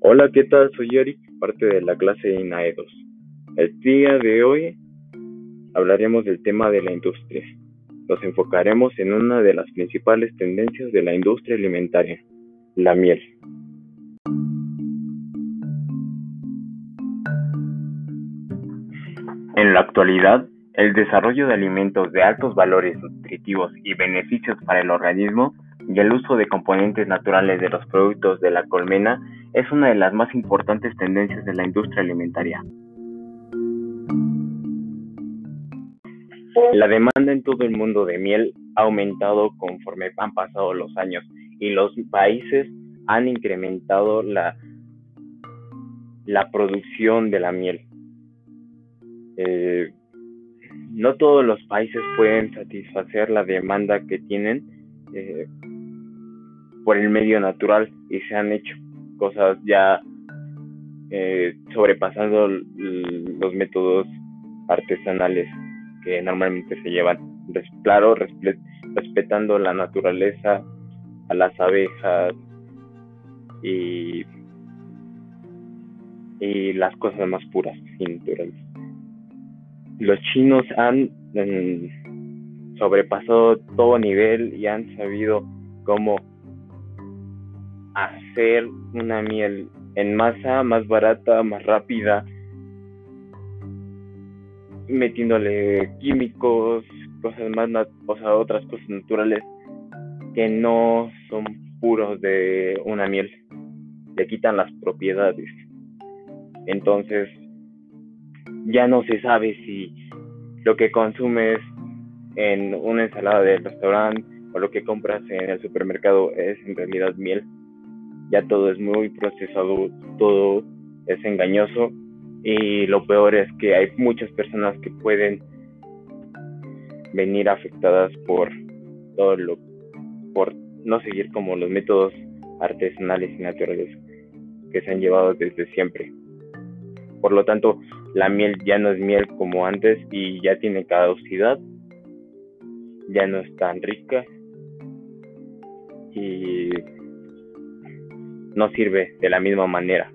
Hola, ¿qué tal? Soy Eric, parte de la clase INAE 2. El día de hoy hablaremos del tema de la industria. Nos enfocaremos en una de las principales tendencias de la industria alimentaria, la miel. En la actualidad, el desarrollo de alimentos de altos valores nutritivos y beneficios para el organismo y el uso de componentes naturales de los productos de la colmena es una de las más importantes tendencias de la industria alimentaria. La demanda en todo el mundo de miel ha aumentado conforme han pasado los años y los países han incrementado la, producción de la miel. Eh, no todos los países pueden satisfacer la demanda que tienen eh, por el medio natural y se han hecho cosas ya eh, sobrepasando los métodos artesanales que normalmente se llevan. Claro, respetando la naturaleza, a las abejas y, y las cosas más puras y naturales. Los chinos han sobrepasado todo nivel y han sabido cómo hacer una miel en masa más barata, más rápida, metiéndole químicos, cosas más, o sea, otras cosas naturales que no son puros de una miel, le quitan las propiedades. Entonces, ya no se sabe si lo que consumes en una ensalada del restaurante o lo que compras en el supermercado es en realidad miel ya todo es muy procesado, todo es engañoso y lo peor es que hay muchas personas que pueden venir afectadas por todo lo por no seguir como los métodos artesanales y naturales que se han llevado desde siempre. Por lo tanto, la miel ya no es miel como antes y ya tiene caducidad, ya no es tan rica y no sirve de la misma manera.